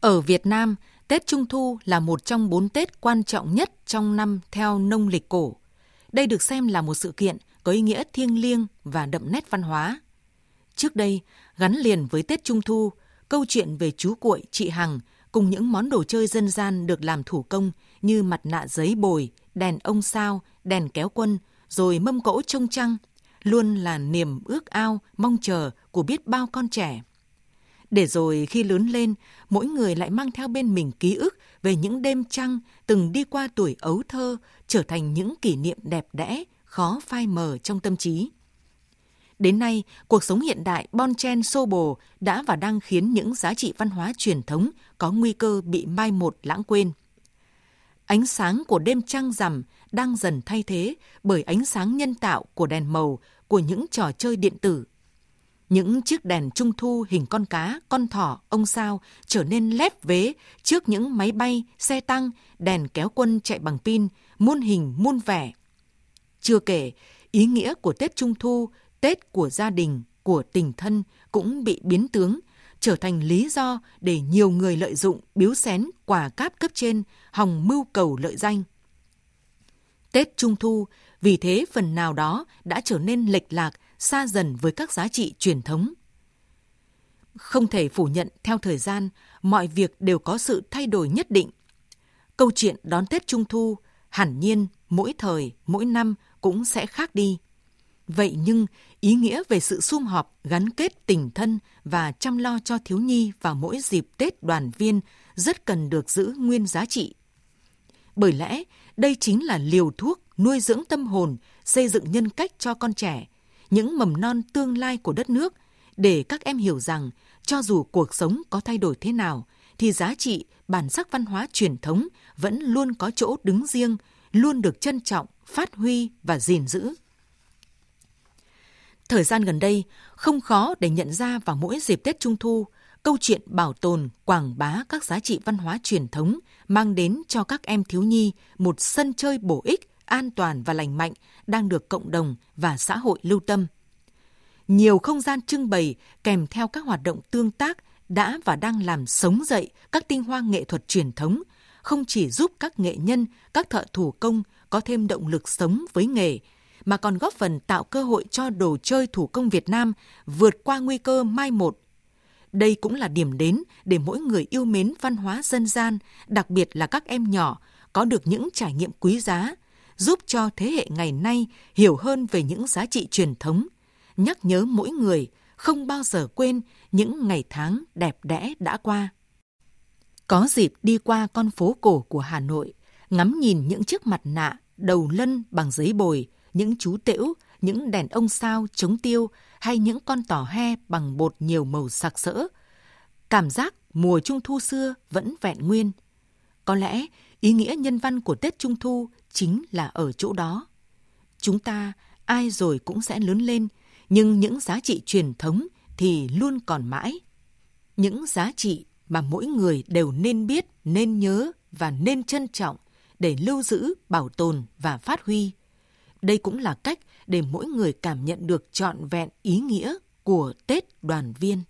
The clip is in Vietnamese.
Ở Việt Nam, Tết Trung Thu là một trong bốn Tết quan trọng nhất trong năm theo nông lịch cổ. Đây được xem là một sự kiện có ý nghĩa thiêng liêng và đậm nét văn hóa. Trước đây, gắn liền với Tết Trung Thu, câu chuyện về chú cuội, chị Hằng cùng những món đồ chơi dân gian được làm thủ công như mặt nạ giấy bồi, đèn ông sao, đèn kéo quân, rồi mâm cỗ trông trăng, luôn là niềm ước ao, mong chờ của biết bao con trẻ. Để rồi khi lớn lên, mỗi người lại mang theo bên mình ký ức về những đêm trăng từng đi qua tuổi ấu thơ, trở thành những kỷ niệm đẹp đẽ, khó phai mờ trong tâm trí. Đến nay, cuộc sống hiện đại bon chen xô bồ đã và đang khiến những giá trị văn hóa truyền thống có nguy cơ bị mai một lãng quên. Ánh sáng của đêm trăng rằm đang dần thay thế bởi ánh sáng nhân tạo của đèn màu của những trò chơi điện tử. Những chiếc đèn trung thu hình con cá, con thỏ, ông sao trở nên lép vế trước những máy bay, xe tăng, đèn kéo quân chạy bằng pin, muôn hình muôn vẻ. Chưa kể, ý nghĩa của Tết Trung Thu, Tết của gia đình, của tình thân cũng bị biến tướng, trở thành lý do để nhiều người lợi dụng biếu xén quà cáp cấp trên, hòng mưu cầu lợi danh. Tết Trung Thu vì thế phần nào đó đã trở nên lệch lạc, xa dần với các giá trị truyền thống. Không thể phủ nhận theo thời gian, mọi việc đều có sự thay đổi nhất định. Câu chuyện đón Tết Trung Thu hẳn nhiên mỗi thời, mỗi năm cũng sẽ khác đi. Vậy nhưng, ý nghĩa về sự sum họp, gắn kết tình thân và chăm lo cho thiếu nhi vào mỗi dịp Tết đoàn viên rất cần được giữ nguyên giá trị. Bởi lẽ, đây chính là liều thuốc nuôi dưỡng tâm hồn, xây dựng nhân cách cho con trẻ, những mầm non tương lai của đất nước, để các em hiểu rằng cho dù cuộc sống có thay đổi thế nào, thì giá trị, bản sắc văn hóa truyền thống vẫn luôn có chỗ đứng riêng, luôn được trân trọng, phát huy và gìn giữ. Thời gian gần đây, không khó để nhận ra vào mỗi dịp Tết Trung Thu, câu chuyện bảo tồn, quảng bá các giá trị văn hóa truyền thống mang đến cho các em thiếu nhi một sân chơi bổ ích, an toàn và lành mạnh đang được cộng đồng và xã hội lưu tâm. Nhiều không gian trưng bày kèm theo các hoạt động tương tác đã và đang làm sống dậy các tinh hoa nghệ thuật truyền thống, không chỉ giúp các nghệ nhân, các thợ thủ công có thêm động lực sống với nghề, mà còn góp phần tạo cơ hội cho đồ chơi thủ công Việt Nam vượt qua nguy cơ mai một. Đây cũng là điểm đến để mỗi người yêu mến văn hóa dân gian, đặc biệt là các em nhỏ, có được những trải nghiệm quý giá, giúp cho thế hệ ngày nay hiểu hơn về những giá trị truyền thống, nhắc nhớ mỗi người không bao giờ quên những ngày tháng đẹp đẽ đã qua. Có dịp đi qua con phố cổ của Hà Nội, ngắm nhìn những chiếc mặt nạ, đầu lân bằng giấy bồi, những chú tễu, những đèn ông sao chống tiêu hay những con tỏ he bằng bột nhiều màu sặc sỡ. Cảm giác mùa trung thu xưa vẫn vẹn nguyên. Có lẽ ý nghĩa nhân văn của Tết Trung Thu chính là ở chỗ đó. Chúng ta ai rồi cũng sẽ lớn lên, nhưng những giá trị truyền thống thì luôn còn mãi. Những giá trị mà mỗi người đều nên biết, nên nhớ và nên trân trọng để lưu giữ, bảo tồn và phát huy. Đây cũng là cách để mỗi người cảm nhận được trọn vẹn ý nghĩa của Tết đoàn viên.